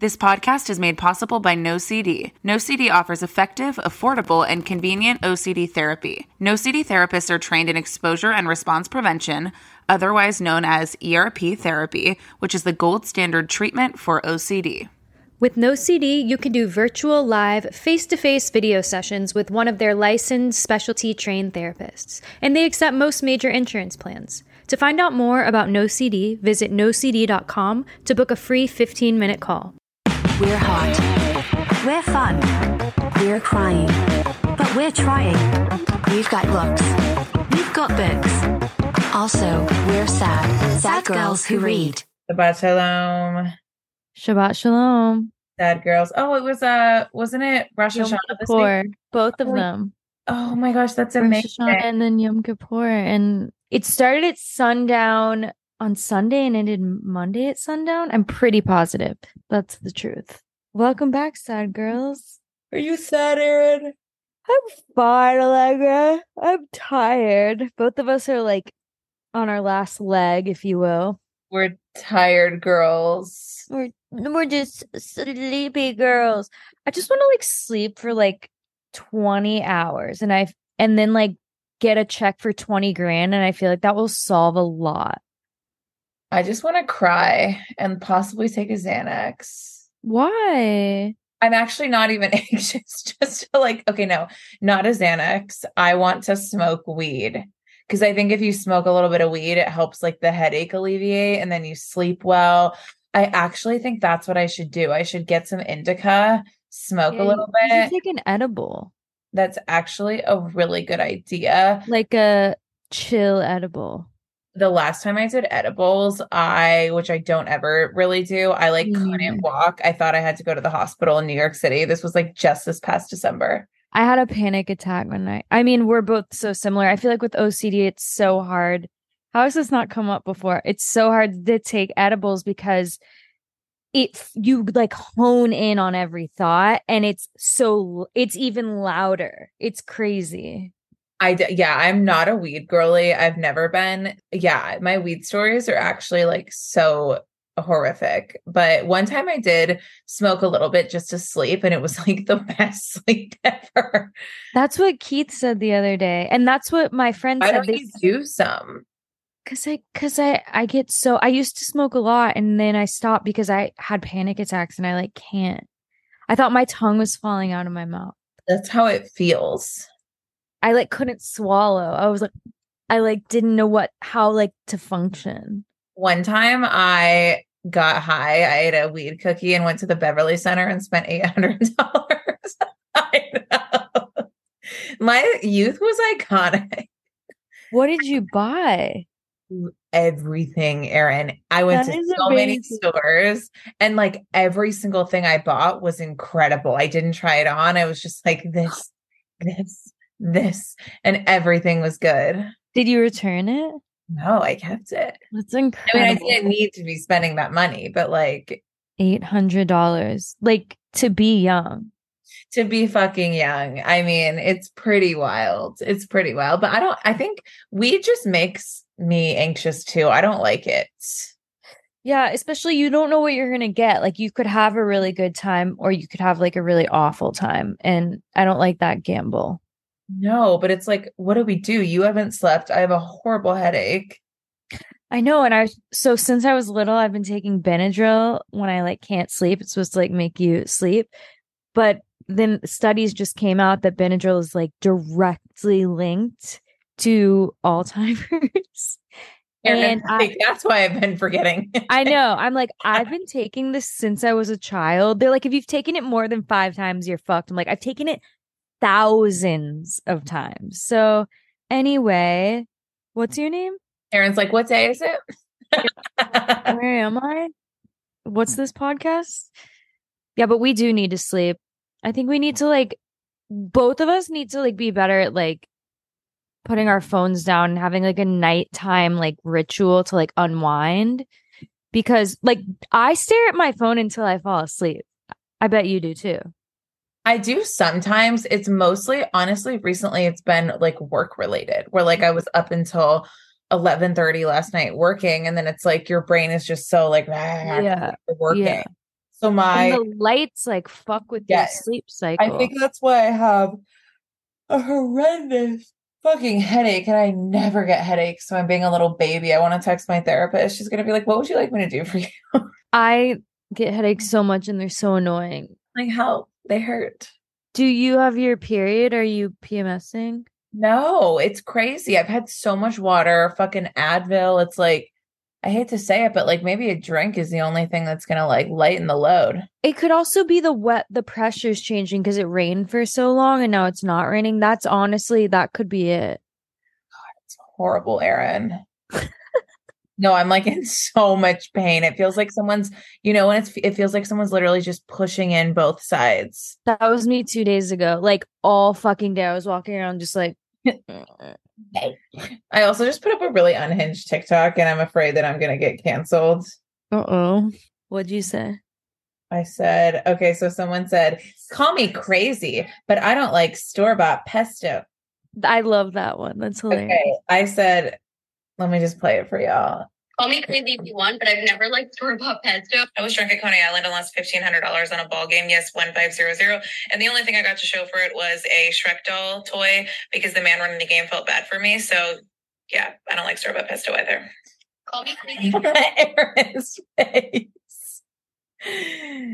This podcast is made possible by NoCD. NoCD offers effective, affordable, and convenient OCD therapy. NoCD therapists are trained in exposure and response prevention, otherwise known as ERP therapy, which is the gold standard treatment for OCD. With NoCD, you can do virtual, live, face to face video sessions with one of their licensed specialty trained therapists, and they accept most major insurance plans. To find out more about NoCD, visit nocd.com to book a free 15 minute call. We're hot. We're fun. We're crying. But we're trying. We've got looks. We've got books. Also, we're sad. Sad girls who read. Shabbat Shalom. Shabbat Shalom. Sad girls. Oh, it was uh wasn't it Rosh Yom Hashanah this Kippur. Both of Oh, them. Oh my gosh, that's Rosh amazing. Hashanah and then Yom Kippur. And it started at sundown on Sunday and ended Monday at sundown. I'm pretty positive. That's the truth. Welcome back, sad girls. Are you sad, Aaron? I'm fine, Allegra. I'm tired. Both of us are like on our last leg, if you will. We're tired girls. We're we're just sleepy girls. I just want to like sleep for like 20 hours and I and then like get a check for 20 grand and I feel like that will solve a lot. I just want to cry and possibly take a Xanax. Why? I'm actually not even anxious, just to like, okay, no, not a Xanax. I want to smoke weed. Because I think if you smoke a little bit of weed, it helps like the headache alleviate and then you sleep well. I actually think that's what I should do. I should get some indica, smoke Yeah, a little you bit. take an edible. That's actually a really good idea. Like a chill edible. The last time I did edibles, I, which I don't ever really do, I like Me couldn't mm. walk. I thought I had to go to the hospital in New York City. This was like just this past December. I had a panic attack one night. I mean, we're both so similar. I feel like with OCD, it's so hard. How has this not come up before? It's so hard to take edibles because it you like hone in on every thought and it's so it's even louder. It's crazy. I d- yeah, I'm not a weed girly. I've never been. Yeah, my weed stories are actually like so horrific. But one time I did smoke a little bit just to sleep and it was like the best sleep ever. That's what Keith said the other day. And that's what my friend Why said don't they you do some? Cause I, cause I, I get so I used to smoke a lot and then I stopped because I had panic attacks and I like can't. I thought my tongue was falling out of my mouth. That's how it feels. I like couldn't swallow. I was like, I like didn't know what how like to function. One time I got high. I ate a weed cookie and went to the Beverly Center and spent $800. I know. My youth was iconic. What did you buy? everything, Erin. I went That to so many stores and like every single thing I bought was incredible. I didn't try it on. I was just like this, this, this, and everything was good. Did you return it? No, I kept it. That's incredible. I mean, I didn't need to be spending that money, but like Eight hundred dollars. Like to be young. to be fucking young, I mean, it's pretty wild. It's pretty wild, but I don't, I think weed just makes me anxious too. I don't like it. Yeah, especially you don't know what you're gonna get. Like you could have a really good time or you could have like a really awful time. And I don't like that gamble. No, but it's like, what do we do? You haven't slept. I have a horrible headache. I know, and I so since I was little, I've been taking Benadryl when I like can't sleep. It's supposed to like make you sleep, but then studies just came out that Benadryl is like directly linked to Alzheimer's. And, I- that's why I've been forgetting. I know. I'm like, I've been taking this since I was a child. They're like, if you've taken it more than five times, you're fucked. I'm like, I've taken it thousands of times. So anyway, what's your name? Aaron's like, what day is it? Where am I? What's this podcast? Yeah, but we do need to sleep. I think we need to like both of us need to like be better at like putting our phones down and having like a nighttime like ritual to like unwind because like I stare at my phone until I fall asleep. I bet you do too. I do sometimes. It's mostly, honestly, recently it's been like work related, where like I was up until 11:30 last night working, and then it's like your brain is just so like "Ah," Yeah, working. yeah. So my and the lights like fuck with Yes. your sleep cycle. I think that's why I have a horrendous fucking headache and I never get headaches. So I'm being a little baby. I want to text my therapist. She's gonna be like, What would you like me to do for you? I get headaches so much and they're so annoying. Like help. They hurt. Do you have your period? Are you PMSing? No, it's crazy. I've had so much water, fucking Advil. It's like I hate to say it, but like maybe a drink is the only thing that's gonna like lighten the load. It could also be the wet, the pressure's changing because it rained for so long and now it's not raining. That's honestly, that could be it. God, It's horrible, Erin. no, I'm like in so much pain. It feels like someone's, you know, when it's it feels like someone's literally just pushing in both sides. That was me two days ago. Like all fucking day, I was walking around just like, I also just put up a really unhinged TikTok and I'm afraid that I'm gonna get canceled. uh oh. What'd you say? I said, okay, so someone said, call me crazy, but I don't like store bought pesto. I love that one. That's hilarious. Okay. I said, let me just play it for y'all. Call me crazy if you want, but I've never liked store bought pesto. I was drunk at Coney Island and lost fifteen hundred dollars on a ball game. Yes, one five zero zero. And the only thing I got to show for it was a Shrek doll toy because the man running the game felt bad for me. So yeah, I don't like store bought pesto either. Call me crazy. Aaron's face.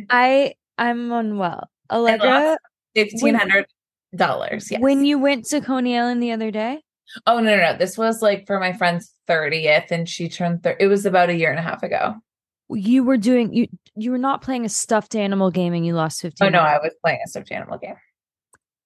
I I'm unwell. Allegra, Fifteen hundred dollars. Yes. when you went to Coney Island the other day, oh no, no, no. This was like for my friend's thirtieth, and she turned. Thir- it was about a year and a half ago. you were doing you you were not playing a stuffed animal game and you lost fifteen. Oh no, I was playing a stuffed animal game.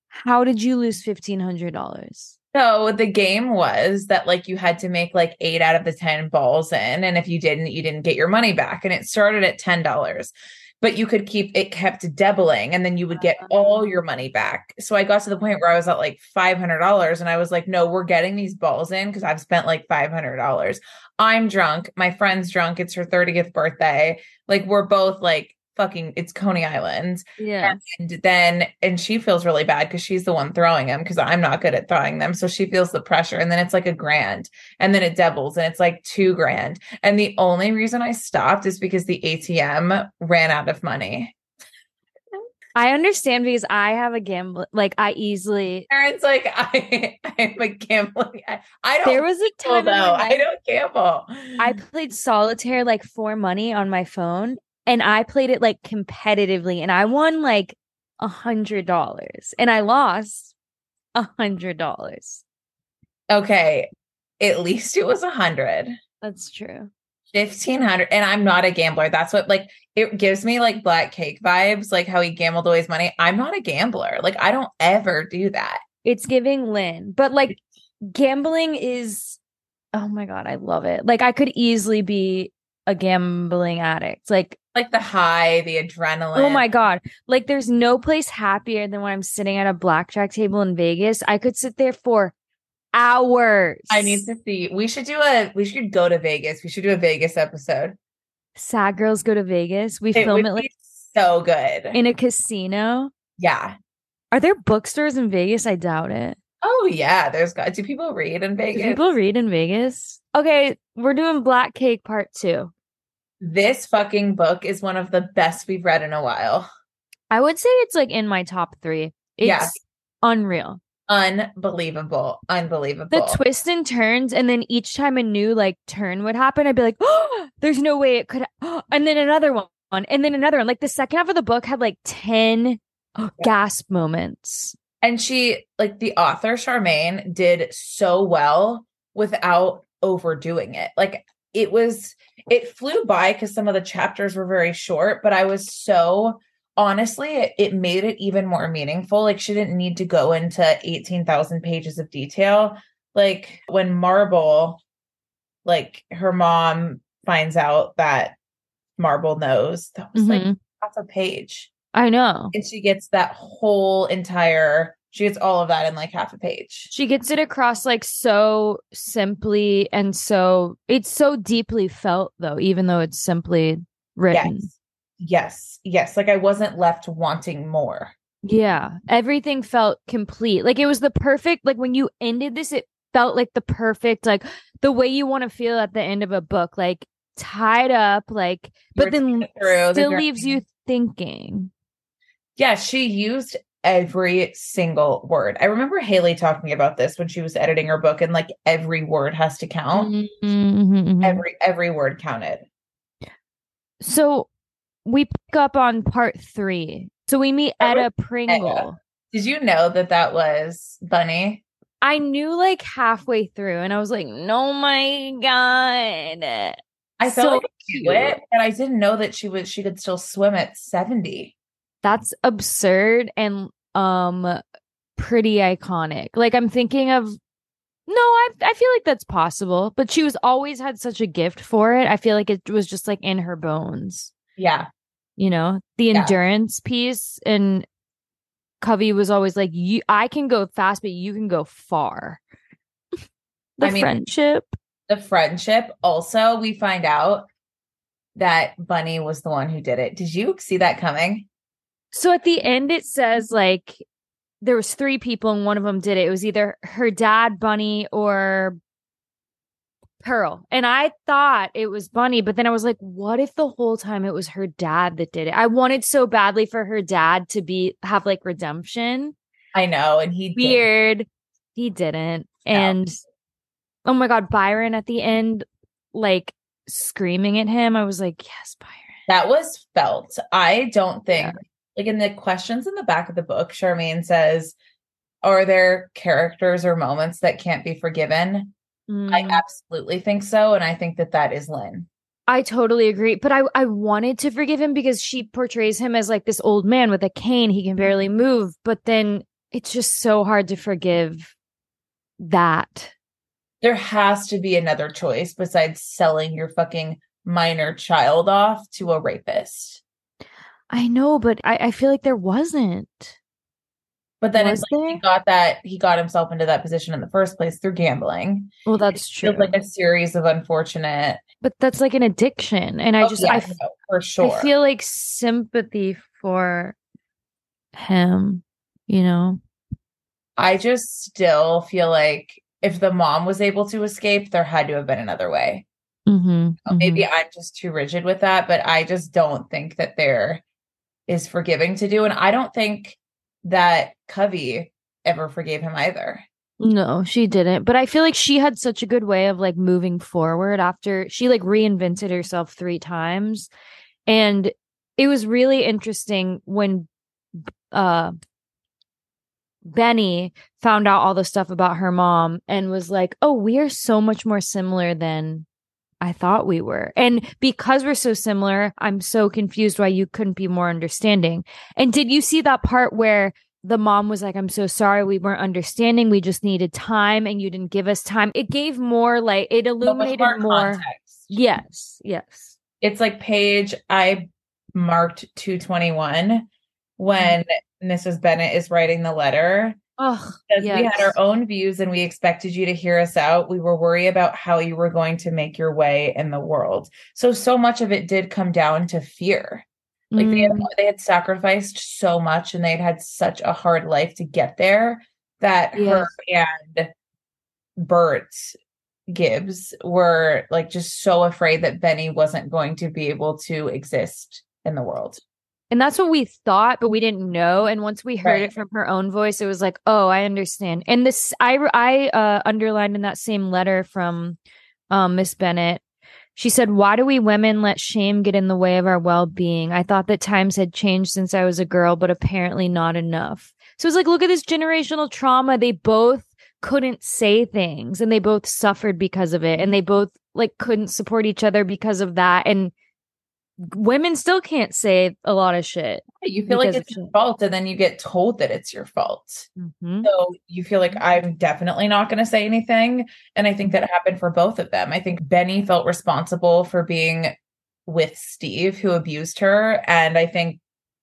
How did you lose fifteen hundred dollars? So the game was that like you had to make like eight out of the 10 balls in. And if you didn't, you didn't get your money back. And it started at $10, but you could keep it kept doubling and then you would get all uh-huh. your money back. So I got to the point where I was at like $500 and I was like, no, we're getting these balls in because I've spent like $500. I'm drunk. My friend's drunk. It's her 30th birthday. Like we're both like, fucking it's Coney Island. Yeah. And then, and she feels really bad because she's the one throwing them because I'm not good at throwing them. So she feels the pressure. And then it's like a grand. And then it doubles and it's like two grand. And the only reason I stopped is because the ATM ran out of money. I understand because I have a gamble like I easily Parents like, I, I'm a gambling. I, I don't there was a time though. I don't gamble. I played solitaire like for money on my phone and I played it like competitively and I won like a hundred dollars and I lost a hundred dollars. okay. At least it was a hundred. That's true. Fifteen hundred, and I'm not a gambler. That's what like it gives me like black cake vibes, like how he gambled away his money. I'm not a gambler. Like I don't ever do that. It's giving Lin, but like gambling is oh my god, I love it. Like I could easily be a gambling addict. Like Like the high, the adrenaline. Oh my God. Like, there's no place happier than when I'm sitting at a blackjack table in Vegas. I could sit there for hours. I need to see. We should do a. We should go to Vegas. We should do a Vegas episode. Sad girls go to Vegas. We It film it like so good. in a casino. yeah. Are there bookstores in Vegas? I doubt it. Oh yeah. There's got. Do people read in Do Vegas? people read in Vegas? Okay, we're doing Black Cake Part Two. This fucking book is one of the best we've read in a while. I would say it's like in my top three. It's Yeah. unreal. Unbelievable. Unbelievable. The twists and turns, and then each time a new like turn would happen, I'd be like, "Oh, there's no way it could." and then another one, and then another one. Like the second half of the book had like ten gasp moments. and she like the author charmaine did so well without overdoing it like it was it flew by because some of the chapters were very short but i was so honestly it, it made it even more meaningful like she didn't need to go into 18,000 pages of detail like when marble like her mom finds out that marble knows that was like Mhm. half a page I know. and she gets that whole entire she gets all of that in like half a page She gets it across like so simply and so it's so deeply felt though, even though it's simply written. yes yes yes like i wasn't left wanting more Yeah. Everything felt complete. Like it was the perfect, like when you ended this, it felt like the perfect, like the way you want to feel at the end of a book, like tied up, like, but You're then through the still leaves you thinking? Yeah, she used every single word. I remember Haley talking about this when she was editing her book, and like every word has to count. Mhm, mhm, mhm. Every every word counted. So we pick up on part three. So we meet That Etta Pringle. Did you know that that was Bunny? I knew like halfway through, and I was like, "No, my god!" I felt So like I it, and I didn't know that she was she could still swim at seventy. That's absurd and um pretty iconic. Like I'm thinking of no, I I feel like that's possible, but she was always had such a gift for it. I feel like it was just like in her bones. Yeah, you know the Yeah. endurance piece and covey was always like you i can go fast but you can go far the I mean- friendship the friendship. Also, we find out that Bunny was the one who did it. Did you see that coming? So at the end it says like there was three people and one of them did it it was either her dad bunny or pearl and i thought it was bunny but then i was like what if the whole time it was her dad that did it i wanted so badly for her dad to be have like redemption I know, and he weird. He didn't. No. And oh my god, Byron at the end, like screaming at him. I was like, yes, Byron. That was felt. I don't think like in the questions in the back of the book, Charmaine says, Are there characters or moments that can't be forgiven? I Mm, absolutely think so. And I think that that is Lin. I totally agree. But I, I wanted to forgive him because she portrays him as like this old man with a cane. He can barely move. But then it's just so hard to forgive that. There has to be another choice besides selling your fucking minor child off to a rapist. I know, but I, I feel like there wasn't. But then Was it's like he got that he got himself into that position in the first place through gambling. Well, that's It true. like a series of unfortunate. but that's like an addiction. And I Oh, just, yeah, I no, for sure. I feel like sympathy for him, you know? I just still feel like if the mom was able to escape, there had to have been another way. Mm-hmm, Maybe I'm just too rigid with that, but I just don't think that there is forgiving to do. And I don't think that Covey ever forgave him either. No, she didn't. But I feel like she had such a good way of like moving forward after she like reinvented herself three times. And it was really interesting when uh Benny found out all the stuff about her mom and was like, "Oh, we are so much more similar than I thought we were." And because we're so similar, I'm so confused why you couldn't be more understanding. And did you see that part where the mom was like, I'm so sorry we weren't understanding. We just needed time and you didn't give us time. It gave more like it So illuminated more. context. Yes, yes. It's like page I marked 221 when mm-hmm. Mrs. Bennett is writing the letter. Oh, Because we had our own views and we expected you to hear us out. We were worried about how you were going to make your way in the world. So, so much of it did come down to fear. Like they, had, Mm, they had sacrificed so much and they'd had such a hard life to get there that her and Bert Gibbs were like just so afraid that Benny wasn't going to be able to exist in the world. And that's what we thought, but we didn't know. And once we heard Right. it from her own voice, it was like, oh, I understand. And this, I, I uh, underlined in that same letter from um, Miss Bennett. She said, Why do we women let shame get in the way of our well being? I thought that times had changed since I was a girl, but apparently not enough. So it's like, look at this generational trauma. They both couldn't say things and they both suffered because of it. And they both like couldn't support each other because of that. And women still can't say a lot of shit. You feel like it's your fault, and then you get told that it's your fault. Mhm. So you feel like I'm definitely not going to say anything. And I think that happened for both of them. I think Benny felt responsible for being with Steve, who abused her. And I think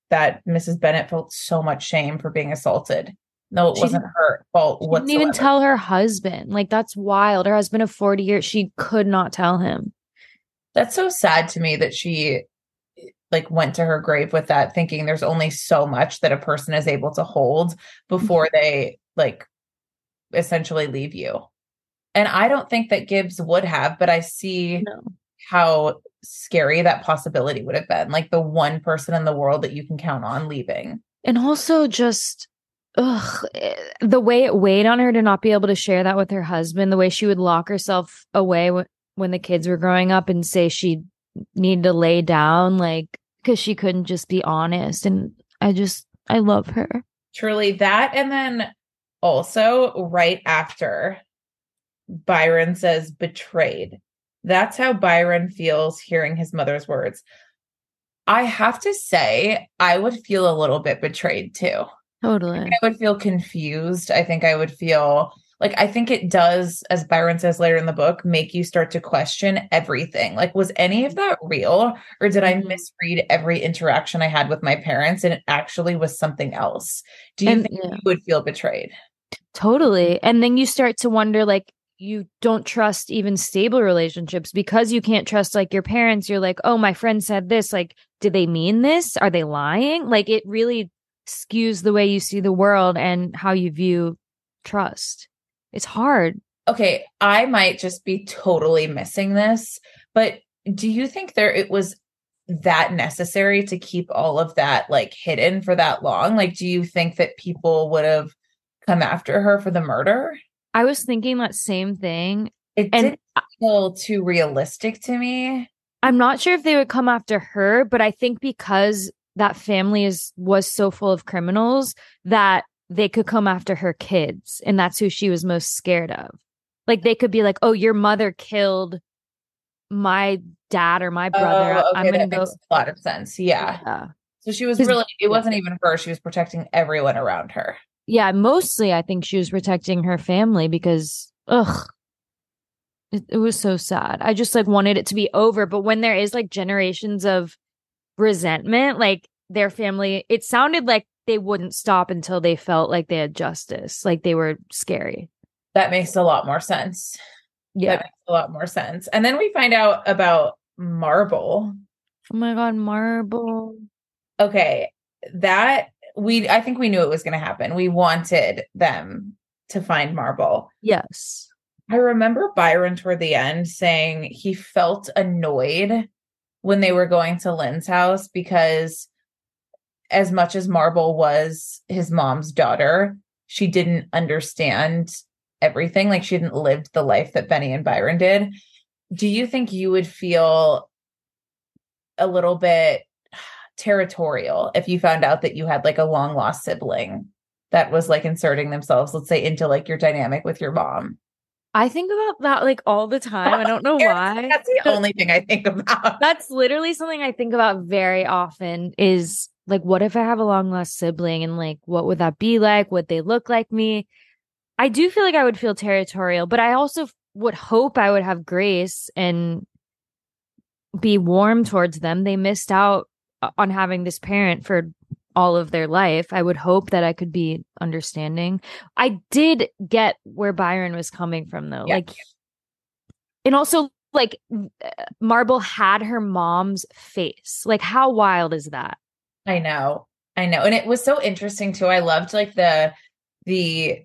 that Mrs. Bennett felt so much shame for being assaulted. No, it She wasn't her fault She whatsoever. didn't even tell her husband. Like, that's wild. Her husband of 40 years, she could not tell him. That's so sad to me that she like went to her grave with that thinking there's only so much that a person is able to hold before they like essentially leave you. And I don't think that Gibbs would have, but I see No. how scary that possibility would have been. Like the one person in the world that you can count on leaving. And also just ugh, eh, the way it weighed on her to not be able to share that with her husband, the way she would lock herself away when the kids were growing up and say she needed to lay down, like, because she couldn't just be honest. And I just, I love her. Truly that. And then also right after Byron says betrayed. That's how Byron feels hearing his mother's words. I have to say, I would feel a little bit betrayed too. Totally. I would feel confused. I think I would feel like I think it does, as Byron says later in the book, make you start to question everything. Like, was any of that real? Or did I Mhm. misread every interaction I had with my parents and it actually was something else? Do you And- think yeah. you would feel betrayed? Totally. And then you start to wonder like you don't trust even stable relationships because you can't trust like your parents. You're like, "Oh, my friend said this. Like, did they mean this? Are they lying?" Like it really skews the way you see the world and how you view trust. It's hard. Okay, I might just be totally missing this, but do you think there it was that necessary to keep all of that like hidden for that long? Like, do you think that people would have come after her for the murder? I was thinking that same thing. It And didn't feel too realistic to me. I'm not sure if they would come after her, but I think because that family is was so full of criminals that they could come after her kids and that's who she was most scared of. Like they could be like, "Oh, your mother killed my dad or my brother. Oh, I'm okay, that to go makes a lot of sense. Yeah. yeah. So she was really, it wasn't even her. She was protecting everyone around her. Yeah, mostly I think she was protecting her family because ugh it, it was so sad. I just like wanted it to be over, but when there is like generations of resentment, like their family, it sounded like they wouldn't stop until they felt like they had justice, like they were scary. That makes a lot more sense. That Yeah. makes a lot more sense. And then we find out about Marble. Oh my god, marble. Okay. That we, I think we knew it was going to happen. We wanted them to find Marble. Yes. I remember Byron toward the end saying he felt annoyed when they were going to Lin's house because, as much as Marble was his mom's daughter, she didn't understand everything. Like she didn't live the life that Benny and Byron did. Do you think you would feel a little bit territorial if you found out that you had like a long lost sibling that was like inserting themselves, let's say, into like your dynamic with your mom? I think about that like all the time. I don't know why. That's the only thing I think about. That's literally something I think about very often is like, what if I have a long lost sibling and like, what would that be like? Would they look like me? I do feel like I would feel territorial, but I also would hope I would have grace and be warm towards them. They missed out on having this parent for all of their life. I would hope that I could be understanding. I did get where Byron was coming from though. Yeah. Like and also like uh, Marble had her mom's face. Like how wild is that? I know. I know. And it was so interesting too. I loved like the the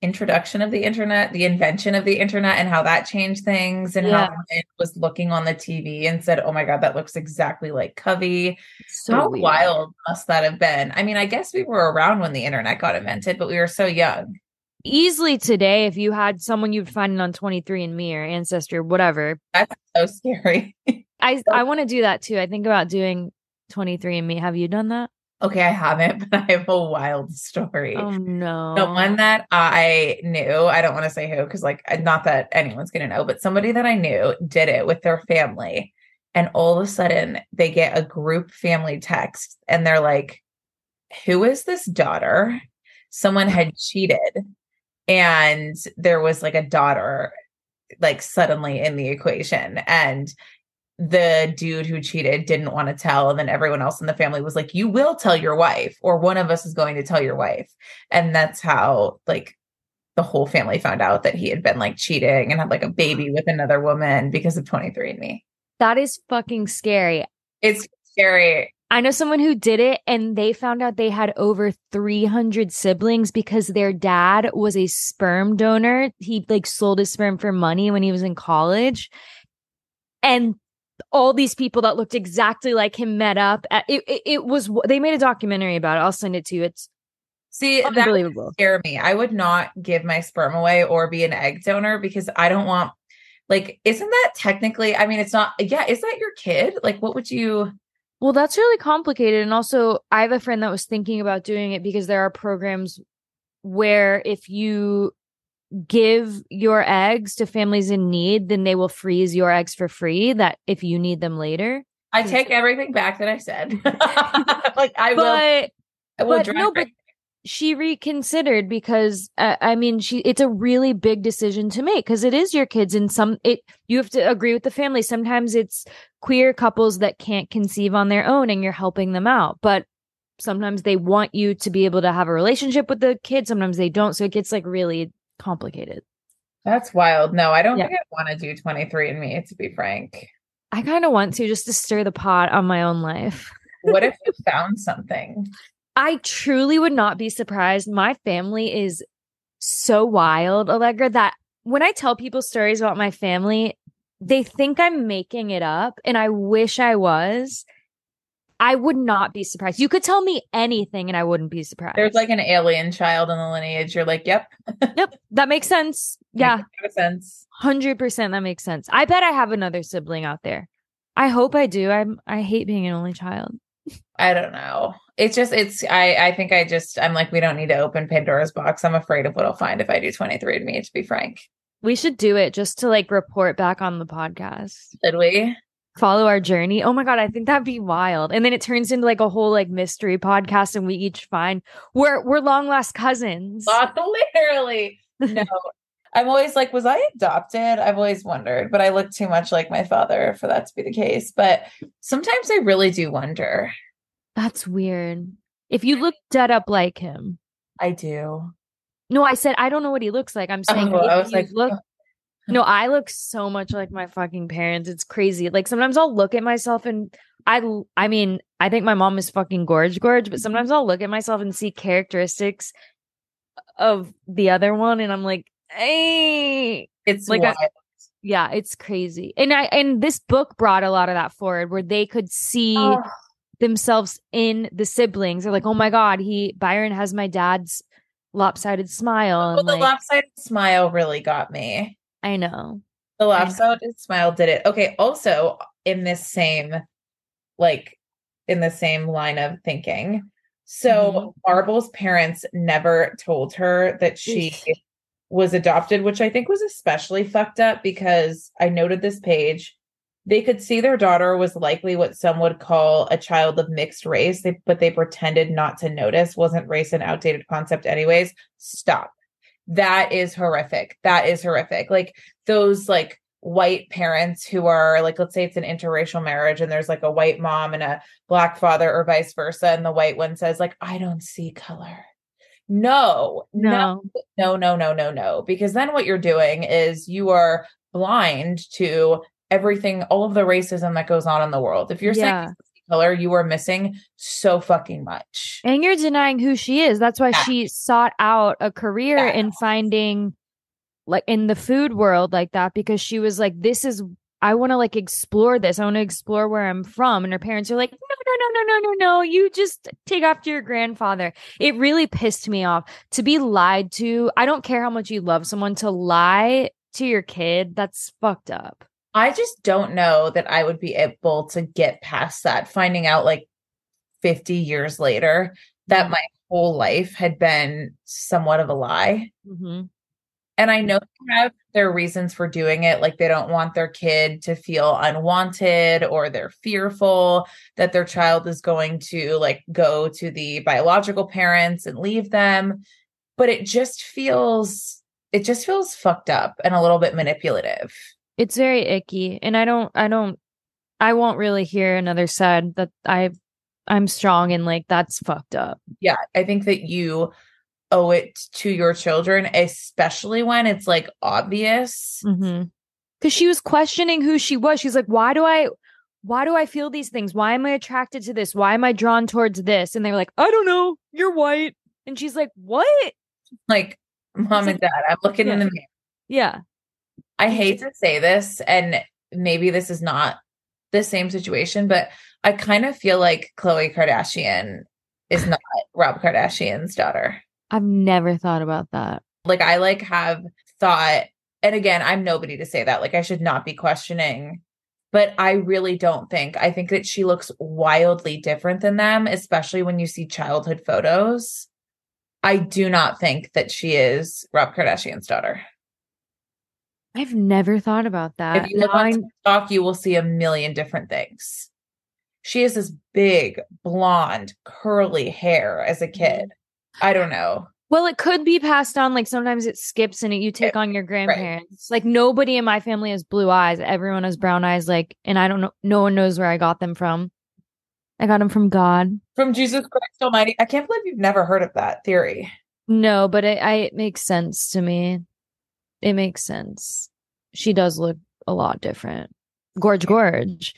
introduction of the internet, the invention of the internet and how that changed things and Yeah. how it was looking on the TV and said, "Oh my god, that looks exactly like Covey." So how weird. wild must that have been? I mean, I guess we were around when the internet got invented, but we were so young. Easily today, if you had someone you'd find it on 23andMe or Ancestry or whatever. That's so scary. I I want to do that too. I think about doing 23andMe. Have you done that? okay, I haven't, but I have a wild story. Oh no. The one that I knew, I don't want to say who, because like not that anyone's gonna know, but somebody that I knew did it with their family. And all of a sudden they get a group family text and they're like, Who is this daughter? Someone had cheated and there was like a daughter like suddenly in the equation. And the dude who cheated didn't want to tell and then everyone else in the family was like you will tell your wife or one of us is going to tell your wife and that's how like the whole family found out that he had been like cheating and had like a baby with another woman because of 23andme That is fucking scary. it's scary I know someone who did it and they found out they had over 300 siblings because their dad was a sperm donor. He like sold his sperm for money when he was in college. And all these people that looked exactly like him met up. It, it it was they made a documentary about it. I'll send it to you. It's See, that unbelievable. scare me. I would not give my sperm away or be an egg donor because I don't want like isn't that technically I mean it's not yeah, is that your kid? Like what would you Well, that's really complicated. And also, I have a friend that was thinking about doing it because there are programs where if you give your eggs to families in need, then they will freeze your eggs for free. That if you need them later. I take everything back that I said. like I will But I will but no, but she reconsidered because uh, I mean, she it's a really big decision to make because it is your kids, and some it you have to agree with the family. Sometimes it's queer couples that can't conceive on their own, and you're helping them out, but sometimes they want you to be able to have a relationship with the kid. Sometimes they don't, so it gets like really complicated. That's wild. No, I don't Yeah. think I want to do 23 and me, to be frank. I kind of want to just to stir the pot on my own life. What if you found something? I truly would not be surprised. My family is so wild, Allegra, that when I tell people stories about my family, they think I'm making it up, and I wish I was. I would not be surprised. You could tell me anything, and I wouldn't be surprised. There's like an alien child in the lineage. You're like, yep. yep, that makes sense. Yeah, Makes sense. hundred percent. That makes sense. I bet I have another sibling out there. I hope I do. I'm. I hate being an only child. I don't know. It's just it's I I think I just I'm like we don't need to open Pandora's box. I'm afraid of what I'll find if I do 23 and me to be frank. We should do it just to like report back on the podcast. Did we? Follow our journey. Oh my god, I think that'd be wild. And then it turns into like a whole like mystery podcast, and we each find we're we're long lost cousins. Literally. No. I'm always like, was I adopted? I've always wondered, but I look too much like my father for that to be the case. But sometimes I really do wonder. That's weird. If you look dead up like him. I do. No, I said I don't know what he looks like. I'm saying Oh, I was you like, look. No, I look so much like my fucking parents. It's crazy. Like sometimes I'll look at myself and I I mean, I think my mom is fucking gorge gorge, but mm-hmm. sometimes I'll look at myself and see characteristics of the other one and I'm like, "Hey, It's Like I- yeah, it's crazy." And I and this book brought a lot of that forward where they could see Oh. themselves in the siblings. They're like, "Oh my god, he Byron has my dad's lopsided smile." well, And the like, lopsided smile really got me. I know. The I know. lopsided smile did it. Okay. Also, in this same, like, in the same line of thinking. So, Mhm. Marble's parents never told her that she was adopted, which I think was especially fucked up because I noted this page. They could see their daughter was likely what some would call a child of mixed race, they, but they pretended not to notice. Wasn't race an outdated concept, anyways? Stop. That is horrific. That is horrific. Like those like white parents who are like, let's say it's an interracial marriage and there's like a white mom and a black father or vice versa, and the white one says, like, I don't see color. No, no, No. no, no, no, no. Because then what you're doing is you are blind to everything, all of the racism that goes on in the world. If you're Yeah. saying color, you are missing so fucking much. And you're denying who she is. That's why Yeah. she sought out a career Yeah. in finding like in the food world like that because she was like, this is I want to like explore this. I want to explore where I'm from. And her parents are like, no, no, no, no, no, no, no. You just take after your grandfather. It really pissed me off to be lied to. I don't care how much you love someone to lie to your kid. That's fucked up. I just don't know that I would be able to get past that, finding out like 50 years later that my whole life had been somewhat of a lie. Mm-hmm. And I know they have their reasons for doing it. Like they don't want their kid to feel unwanted or they're fearful that their child is going to like go to the biological parents and leave them. But it just feels, it just feels fucked up and a little bit manipulative. It's very icky. And I don't, I don't, I won't really hear another side that I, I'm strong and like that's fucked up. Yeah. I think that you owe it to your children, especially when it's like obvious. Mm-hmm. Because she was questioning who she was. She's like, why do I, why do I feel these things? Why am I attracted to this? Why am I drawn towards this? And they're like, I don't know. You're white. And she's like, what? Like, mom and dad, I'm looking in the mirror. Yeah. I mm-hmm. hate to say this, and maybe this is not the same situation, but I kind of feel like Khloe Kardashian is not Rob Kardashian's daughter. I've never thought about that. Like I like have thought, and again, I'm nobody to say that. Like I should not be questioning, but I really don't think. I think that she looks wildly different than them, especially when you see childhood photos. I do not think that she is Rob Kardashian's daughter. I've never thought about that. if you look on TikTok, you will see a million different things. She has this big, blonde, curly hair as a mm-hmm. kid. I don't know. Well, it could be passed on. Like sometimes it skips and it, you take on your grandparents. Like nobody in my family has blue eyes. Everyone has brown eyes. Like, and I don't know. No one knows where I got them from. I got them from God. From Jesus Christ Almighty. I can't believe you've never heard of that theory. No, but it, I, it makes sense to me. It makes sense. She does look a lot different. Gorge, gorge.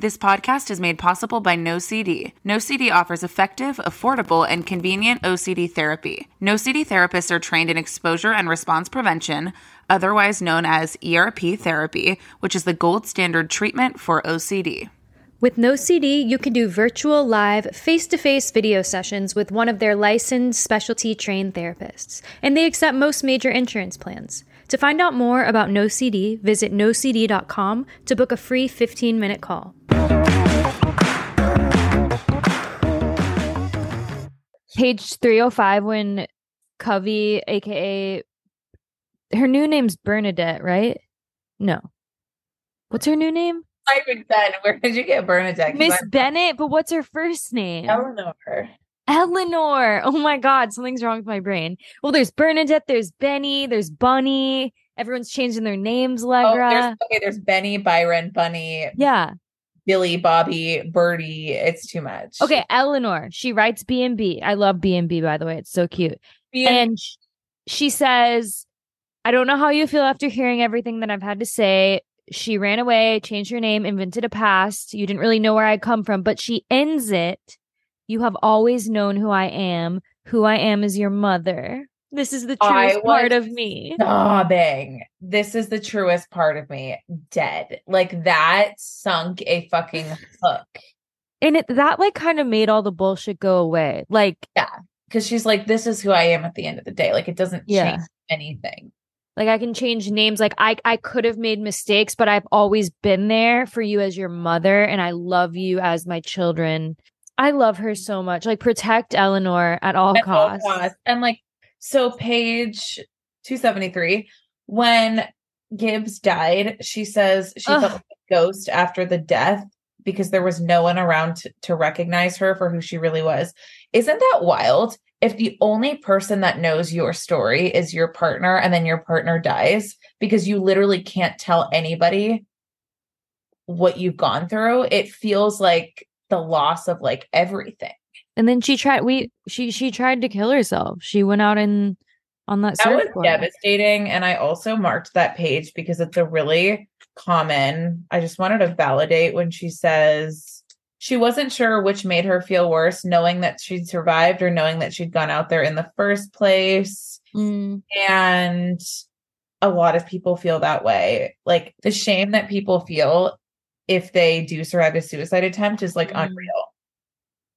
This podcast is made possible by NoCD. NoCD offers effective, affordable, and convenient OCD therapy. NoCD therapists are trained in exposure and response prevention, otherwise known as ERP therapy, which is the gold standard treatment for OCD. With NoCD, you can do virtual, live, face to face video sessions with one of their licensed specialty trained therapists, and they accept most major insurance plans. To find out more about NoCD, visit nocd.com to book a free 15 minute call. Page 305 when Covey, aka her new name's Bernadette, right? No. What's her new name? Simon Ben, where did you get Bernadette? Miss Bennett, but what's her first name? Eleanor. Eleanor. Oh my God, something's wrong with my brain. Well, there's Bernadette, there's Benny, there's Bunny. Everyone's changing their names, Oh, Legra. there's, okay, there's Benny, Byron, Bunny, yeah. Billy, Bobby, Birdie. It's too much. Okay, Eleanor. She writes B and B. I love B and B, by the way. It's so cute. And, And she says, I don't know how you feel after hearing everything that I've had to say. She ran away, changed her name, invented a past. You didn't really know where I come from, but she ends it. You have always known who I am. Who I am is your mother. This is the truest part of me. sobbing. This is the truest part of me. Dead. Like that sunk a fucking hook. And it that like kind of made all the bullshit go away. Like, yeah, Because she's like, this is who I am at the end of the day. Like it doesn't Yeah. change anything. Like I can change names. Like I I could have made mistakes, but I've always been there for you as your mother, and I love you as my children. I love her so much. Like protect Eleanor at all At all costs. costs. And like, so page 273, when Gibbs died, she says she Ugh. felt like a ghost after the death because there was no one around to, to recognize her for who she really was. Isn't that wild? If the only person that knows your story is your partner and then your partner dies because you literally can't tell anybody what you've gone through, it feels like the loss of like everything. And then she tried. We she she tried to kill herself. She went out and on that. That was surfboard. devastating. And I also marked that page because it's a really common. I just wanted to validate when she says she wasn't sure which made her feel worse, knowing that she'd survived or knowing that she'd gone out there in the first place. Mm, And a lot of people feel that way. Like the shame that people feel if they do survive a suicide attempt is like Mm. unreal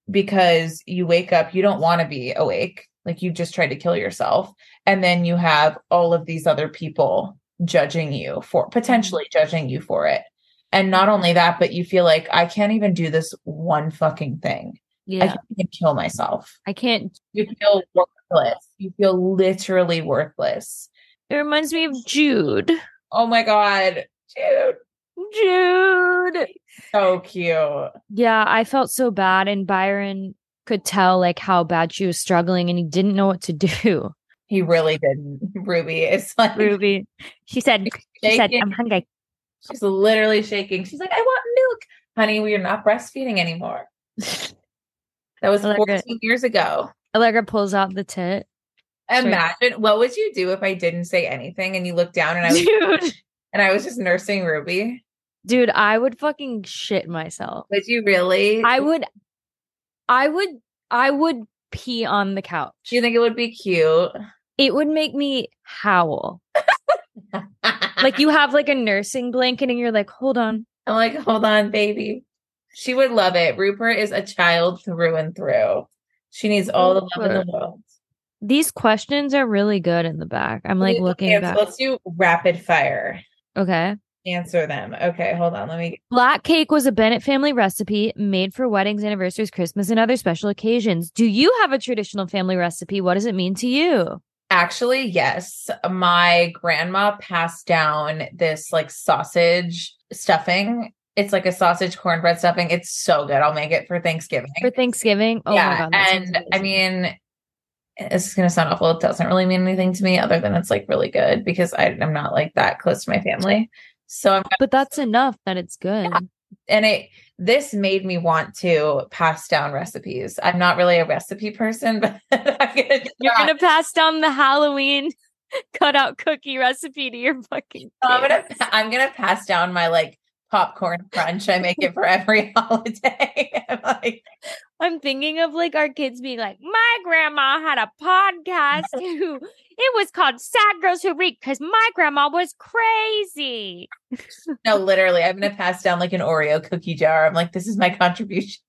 because you wake up, you don't want to be awake. Like you just tried to kill yourself. And then you have all of these other people judging you for potentially judging you for it. And not only that, but you feel like I can't even do this one fucking thing. Yeah. I can't even kill myself. I can't. You feel worthless. You feel literally worthless. It reminds me of Jude. Oh my god, Jude. Jude. so cute. Yeah, I felt so bad, and Byron could tell like how bad she was struggling, and he didn't know what to do. He really didn't. Ruby, it's like Ruby, she said, she said. I'm hungry. She's literally shaking. She's like, I want milk, honey. We are not breastfeeding anymore. That was like 14 years ago. Allegra pulls out the tit. Sorry. Imagine what would you do if I didn't say anything and you looked down and I was Dude, and I was just nursing Ruby? dude, I would fucking shit myself. Would you really? I would, I would, I would pee on the couch. Do you think it would be cute? it would make me howl. Like you have like a nursing blanket and you're like, hold on. I'm like, hold on, baby. She would love it. Rupert is a child through and through. She needs all the love in the world. These questions are really good in the back. I'm like Okay, looking so back. Let's do rapid fire. Okay. Answer them. Okay, hold on. Let me. Black cake was a Bennett family recipe made for weddings, anniversaries, Christmas, and other special occasions. Do you have a traditional family recipe? What does it mean to you? Actually, yes. My grandma passed down this like sausage stuffing. It's like a sausage cornbread stuffing. It's so good. I'll make it for Thanksgiving. For Thanksgiving? Oh yeah, my god. and I mean, this is gonna sound awful. It doesn't really mean anything to me other than it's like really good because I, I'm not like that close to my family. So I'm but that's enough that it's good. And it this made me want to pass down recipes. I'm not really a recipe person, but I'm gonna You're gonna pass down the Halloween cutout cookie recipe to your fucking I'm gonna. I'm gonna pass down my like popcorn crunch. I make it for every holiday. I'm like, I'm thinking of like our kids being like, my grandma had a podcast who it was called Sad Girls Who Read because my grandma was crazy. no, literally, I'm gonna pass down like an Oreo cookie jar. I'm like, this is my contribution.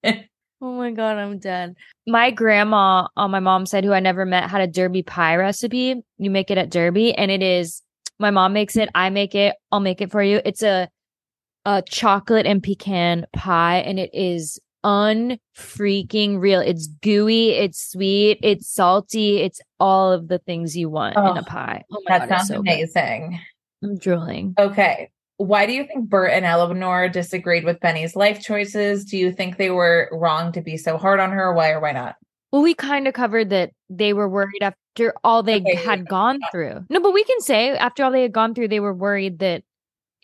Oh my god, I'm dead. My grandma on my mom's side, who I never met, had a Derby pie recipe. You make it at Derby, and it is my mom makes it. I make it. I'll make it for you. It's a a chocolate and pecan pie, and it is unfreaking real. It's gooey. It's sweet. It's salty. It's all of the things you want in Oh, a pie. Oh my That god, sounds so good. amazing. I'm drooling. Okay. Why do you think Bert and Eleanor disagreed with Benny's life choices? Do you think they were wrong to be so hard on her? Why or why not? Well, we kind of covered that they were worried after all they Okay. had gone through. No, but we can say after all they had gone through, they were worried that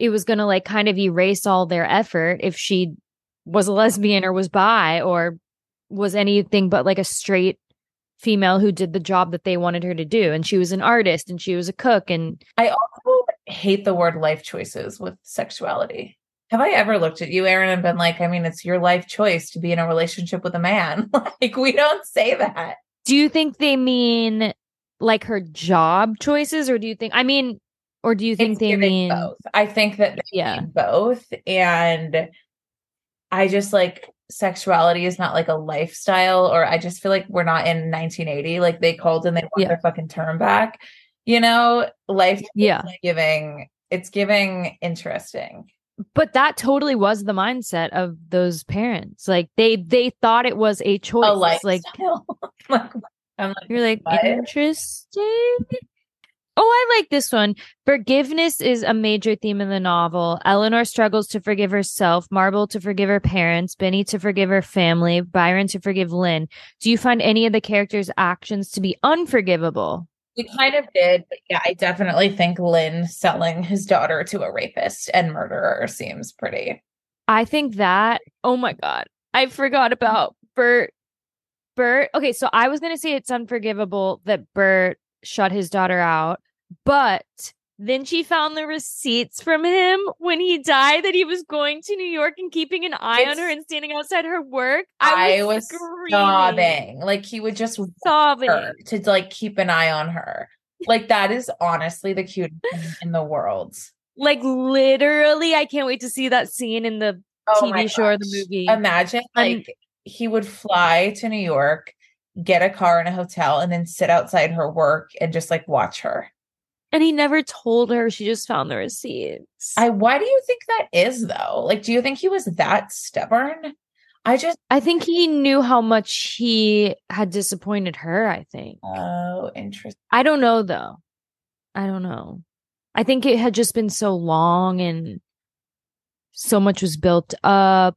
it was going to like kind of erase all their effort if she was a lesbian or was bi or was anything but like a straight female who did the job that they wanted her to do. And she was an artist and she was a cook. And I also hate the word life choices with sexuality. Have I ever looked at you, Aaron, and been like, I mean, it's your life choice to be in a relationship with a man? like, we don't say that. do you think they mean like her job choices or do you think, I mean, or do you think It's they mean, both. I think that they Yeah. mean both. And I just like sexuality is not like a lifestyle, or I just feel like we're not in 1980. Like they called and they want Yeah. their fucking term back. You know, life Yeah. giving it's giving interesting. but that totally was the mindset of those parents like they they thought it was a choice A like like I'm like, you're like What? interesting oh i like this one forgiveness is a major theme in the novel eleanor struggles to forgive herself marble to forgive her parents benny to forgive her family byron to forgive lin do you find any of the characters actions to be unforgivable we kind of did, but yeah, I definitely think Lin selling his daughter to a rapist and murderer seems pretty. I think that, oh my God, I forgot about Bert. Bert. Okay, so I was going to say it's unforgivable that Bert shut his daughter out, but then she found the receipts from him when he died that he was going to New York and keeping an eye on her and standing outside her work. I, I was, was sobbing. Like he would just sobbing. to like keep an eye on her. Like that is honestly the cutest thing in the world. Like literally, I can't wait to see that scene in the Oh TV show or the movie. Imagine I'm- like he would fly to New York, get a car in a hotel, and then sit outside her work and just like watch her. And he never told her. She just found the receipts. I why do you think that is though? Like, do you think he was that stubborn? I just I think he knew how much he had disappointed her. I think. oh interesting. I don't know though. I don't know. I think it had just been so long and so much was built up.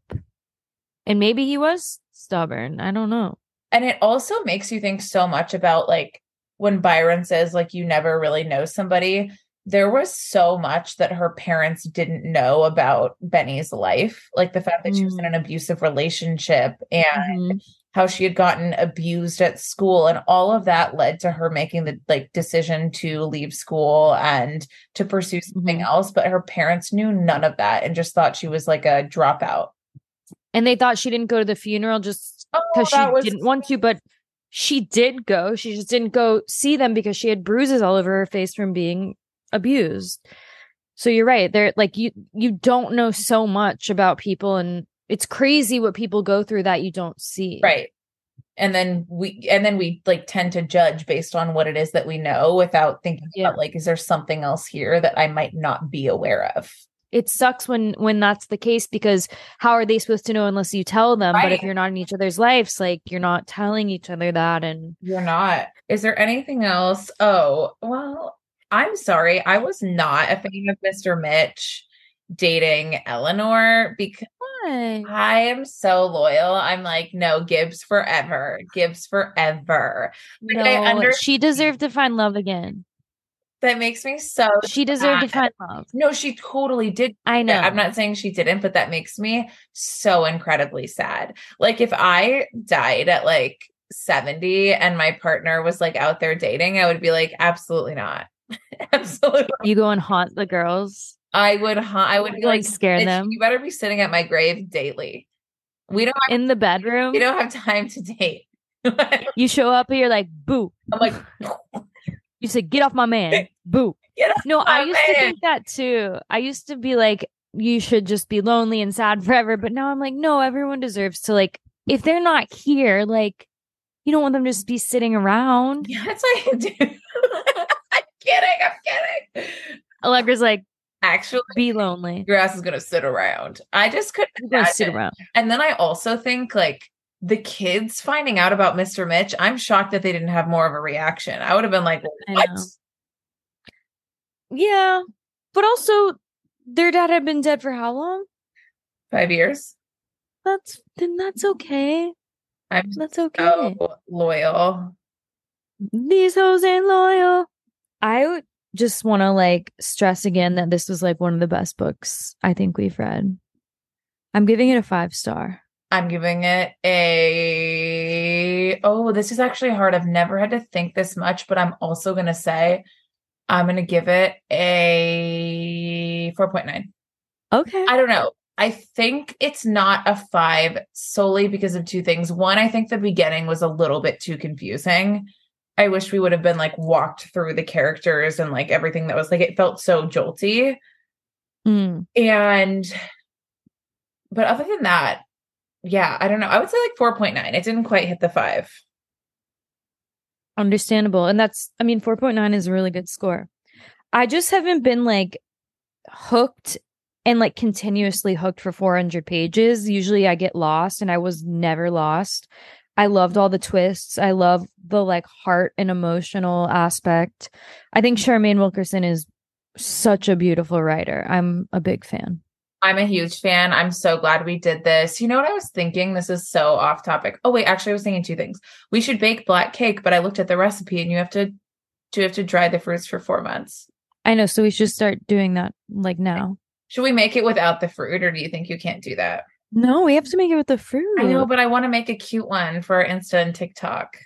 And maybe he was stubborn. I don't know. And it also makes you think so much about like when Byron says like you never really know somebody. There was so much that her parents didn't know about Benny's life, like the fact that she was in an abusive relationship and Mhm. how she had gotten abused at school and all of that led to her making the like decision to leave school and to pursue something Mhm. else but her parents knew none of that and just thought she was like a dropout And they thought she didn't go to the funeral just oh, because she was didn't want to, but she did go. She just didn't go see them because she had bruises all over her face from being abused. So you're right. There like you you don't know so much about people and it's crazy what people go through that you don't see. Right. And then we and then we like tend to judge based on what it is that we know without thinking Yeah. about like is there something else here that I might not be aware of. It sucks when when that's the case because how are they supposed to know unless you tell them? But if you're not in each other's lives, like you're not telling each other that and You're not. Is there anything else? Oh, well, I'm sorry. I was not a fan of Mr. Mitch dating Eleanor because I am so loyal. I'm like, no, Gibbs forever. Gibbs forever. Like, I no, she deserved to find love again. That makes me so She deserved to find love. No, she totally did. I know. I'm not saying she didn't, but that makes me so incredibly sad. Like if I died at like 70 and my partner was like out there dating, I would be like, absolutely not. absolutely. You go and haunt the girls. I would ha- I would be Like, like, scare them?" You better be sitting at my grave daily. We don't have, in the bedroom. we don't have time to date. You show up and you're like, boo. I'm like, You said, get off my man. Boo. get off No, I used to think that too. I used to be like, you should just be lonely and sad forever. But now I'm like, no, everyone deserves to like, if they're not here, like, you don't want them to just be sitting around. Yeah, that's what I do. I'm kidding. I'm kidding. Allegra's like, Actually, be lonely. your ass is gonna sit around. I just couldn't sit around. And then I also think like the kids finding out about Mr. Mitch, I'm shocked that they didn't have more of a reaction. I would have been like, what? Yeah. But also, their dad had been dead for how long? Five years? That's then that's okay. I'm That's okay. so loyal. These hoes ain't loyal. I just want to like stress again that this was like one of the best books I think we've read. I'm giving it a five star. I'm giving it a oh, this is actually hard. I've never had to think this much, but I'm also gonna say I'm gonna give it a 4.9. Okay. I don't know. I think it's not a five solely because of two things. One, I think the beginning was a little bit too confusing. I wish we would have been like walked through the characters and like everything that was like it felt so jolty. Mm. And but other than that, yeah, I don't know. I would say like 4.9. It didn't quite hit the five. Understandable. And that's, I mean, 4.9 is a really good score. I just haven't been like hooked and like continuously hooked for 400 pages. Usually I get lost and I was never lost. I loved all the twists. I love the like heart and emotional aspect. I think Charmaine Wilkerson is such a beautiful writer. I'm a big fan. I'm a huge fan. I'm so glad we did this. You know what I was thinking? This is so off topic. Oh wait, actually I was thinking two things. We should bake black cake, but I looked at the recipe and you have to do you have to dry the fruits for 4 months. I know. So we should start doing that like now. Should we make it without the fruit or do you think you can't do that? No, we have to make it with the fruit. I know, but I want to make a cute one for Insta and TikTok.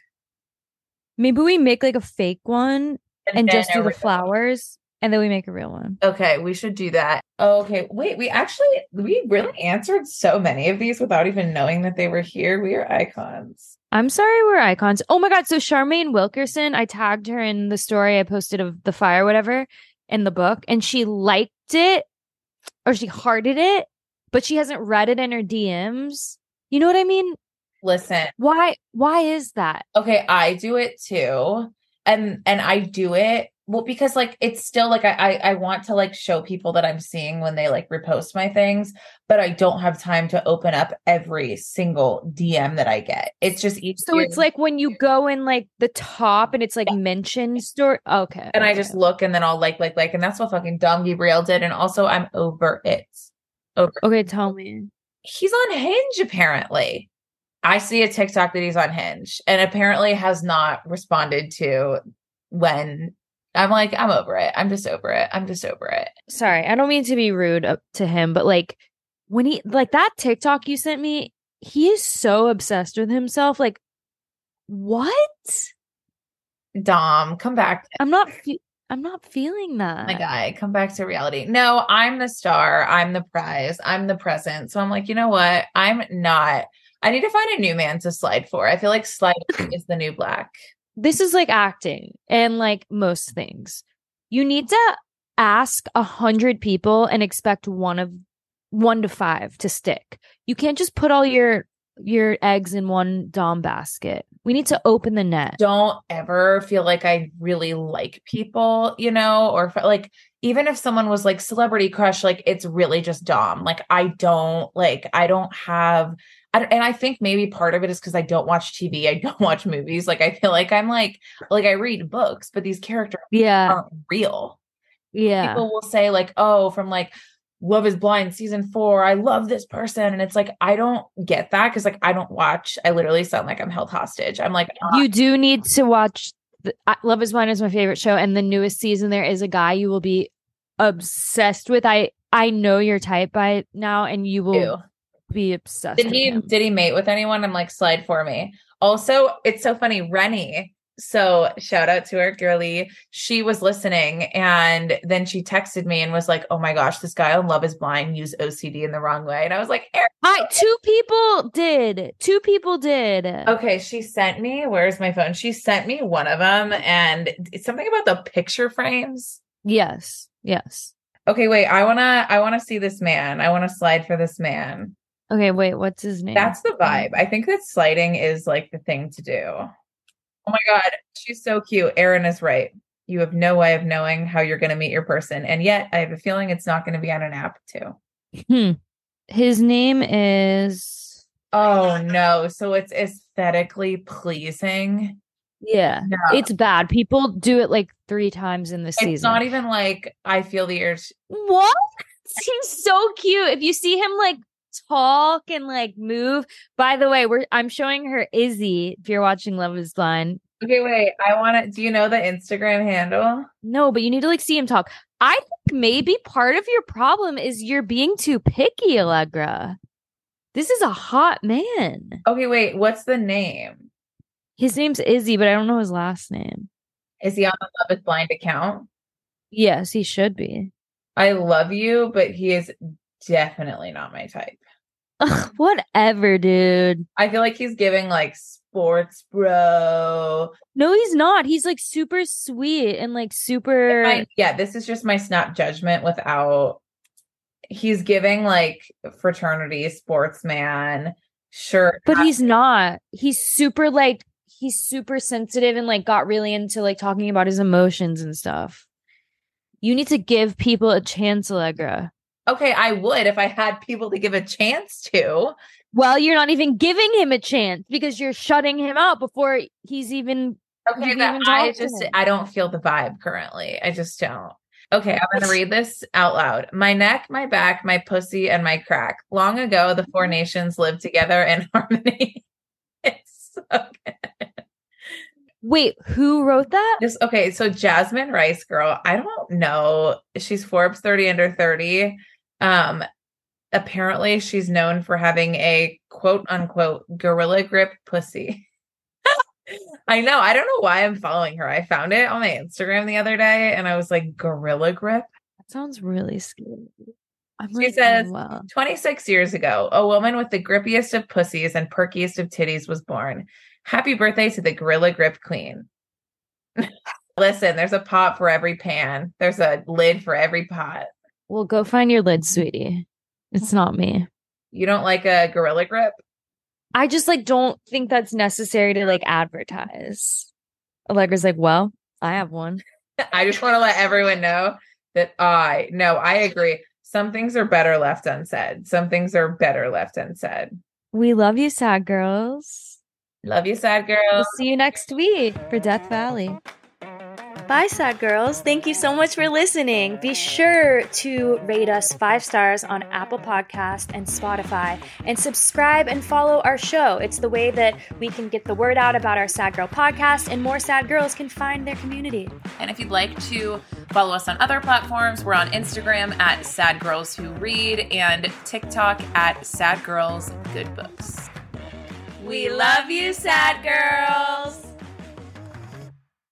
Maybe we make like a fake one and then just do the flowers and then we make a real one. Okay, we should do that. Okay, wait, we actually we really answered so many of these without even knowing that they were here. We are icons. I'm sorry we're icons. Oh my god, so Charmaine Wilkerson, I tagged her in the story I posted of the fire, whatever, in the book, and she liked it or she hearted it, but she hasn't read it in her DMs. You know what I mean? Listen, Why why is that? okay, I do it too. And and I do it well because like it's still like I, I I want to like show people that I'm seeing when they like repost my things, but I don't have time to open up every single DM that I get. It's just each So it's like when you go in like the top and it's like mentioned story. Okay. and I just look and then I'll like like like and that's what fucking Dom Gabriel did. And also I'm over it. Over Okay, tell me. he's on Hinge apparently. I see a TikTok that he's on Hinge and apparently has not responded to when I'm like, I'm over it. I'm just over it. I'm just over it. sorry, I don't mean to be rude to him, but like when he like that TikTok you sent me, he is so obsessed with himself. Like, what? Dom, come back. I'm not. Fe- I'm not feeling that. My guy, come back to reality. No, I'm the star. I'm the prize. I'm the present. So I'm like, you know what? I'm not. I need to find a new man to slide for. I feel like sliding is the new black. This is like acting and like most things. You need to ask a hundred people and expect one of one to five to stick. You can't just put all your your eggs in one dom basket. We need to open the net. Don't ever feel like I really like people, you know, or like even if someone was like celebrity crush, like it's really just Dom. Like I don't like I don't have I, and I think maybe part of it is because I don't watch TV, I don't watch movies. Like I feel like I'm like like I read books, but these characters Yeah. aren't real. Yeah. People will say like, "Oh, from like Love is Blind season 4, I love this person." And it's like I don't get that cuz like I don't watch. I literally sound like I'm held hostage. I'm like, "Ah, you do need to watch the, I- Love is Blind is my favorite show and the newest season there is a guy you will be obsessed with. I I know your type by now and you will ew. Be obsessed Did he did he mate with anyone? I'm like, slide for me. Also, it's so funny, Rennie. So shout out to her, girly. She was listening and then she texted me and was like, Oh my gosh, this guy on Love is Blind used OCD in the wrong way. And I was like. Hi, two people did. Two people did. Okay, she sent me, where's my phone? She sent me one of them and it's something about the picture frames. Yes. Yes. Okay, wait, I wanna I wanna see this man. I wanna slide for this man. Okay, wait, what's his name? That's the vibe. I think that sliding is like the thing to do. Oh my God, she's so cute. Erin is right. You have no way of knowing how you're going to meet your person. And yet, I have a feeling it's not going to be on an app, too. Hmm. His name is Oh no. So it's aesthetically pleasing. yeah. No. It's bad. People do it like three times in the season. It's not even like I feel the urge. What? He's so cute. If you see him like talk and like move. By the way, we're I'm showing her Izzy. If you're watching Love Is Blind, Okay, wait. I want to. Do you know the Instagram handle? no, but you need to like see him talk. I think maybe part of your problem is you're being too picky, Allegra. This is a hot man. Okay, wait. What's the name? His name's Izzy, but I don't know his last name. Is he on the Love is Blind account? Yes, he should be. I love you, but he is definitely not my type. Ugh, whatever, dude. I feel like he's giving like sports bro. No, he's not. He's like super sweet and like super. My- yeah, this is just my snap judgment without he's giving like fraternity sportsman shirt. but he's not. He's super like he's super sensitive and like got really into like talking about his emotions and stuff. You need to give people a chance, Allegra. Okay, I would if I had people to give a chance to. Well, you're not even giving him a chance because you're shutting him out before he's even Okay, even I just. I don't feel the vibe currently. I just don't. Okay, I'm gonna read this out loud. My neck, my back, my pussy, and my crack. Long ago, the four mm-hmm. nations lived together in harmony. it's so good. Wait, who wrote that? Just okay, so Jasmine Rice girl, I don't know. She's Forbes 30 under 30. Um apparently she's known for having a quote unquote gorilla grip pussy. I know. I don't know why I'm following her. I found it on my Instagram the other day and I was like, gorilla grip. That sounds really scary. I'm She oh, says, wow. 26 years ago, a woman with the grippiest of pussies and perkiest of titties was born. Happy birthday to the Gorilla Grip Queen. Listen, there's a pot for every pan, there's a lid for every pot. Well, go find your lid, sweetie. It's not me. You don't like a Gorilla Grip? I just like don't think that's necessary to like advertise. Allegra's like, well, I have one. I just want to let everyone know that I, no, I agree. Some things are better left unsaid. Some things are better left unsaid. We love you, sad girls. Love you, sad girls. We'll see you next week for Death Valley. Bye, sad girls. Thank you so much for listening. Be sure to rate us five stars on Apple Podcast and Spotify and subscribe and follow our show. It's the way that we can get the word out about our Sad Girl podcast and more sad girls can find their community. And if you'd like to follow us on other platforms, we're on Instagram at Sad Girls Who Read and TikTok at Sad Girls Good Books. We love you, sad girls.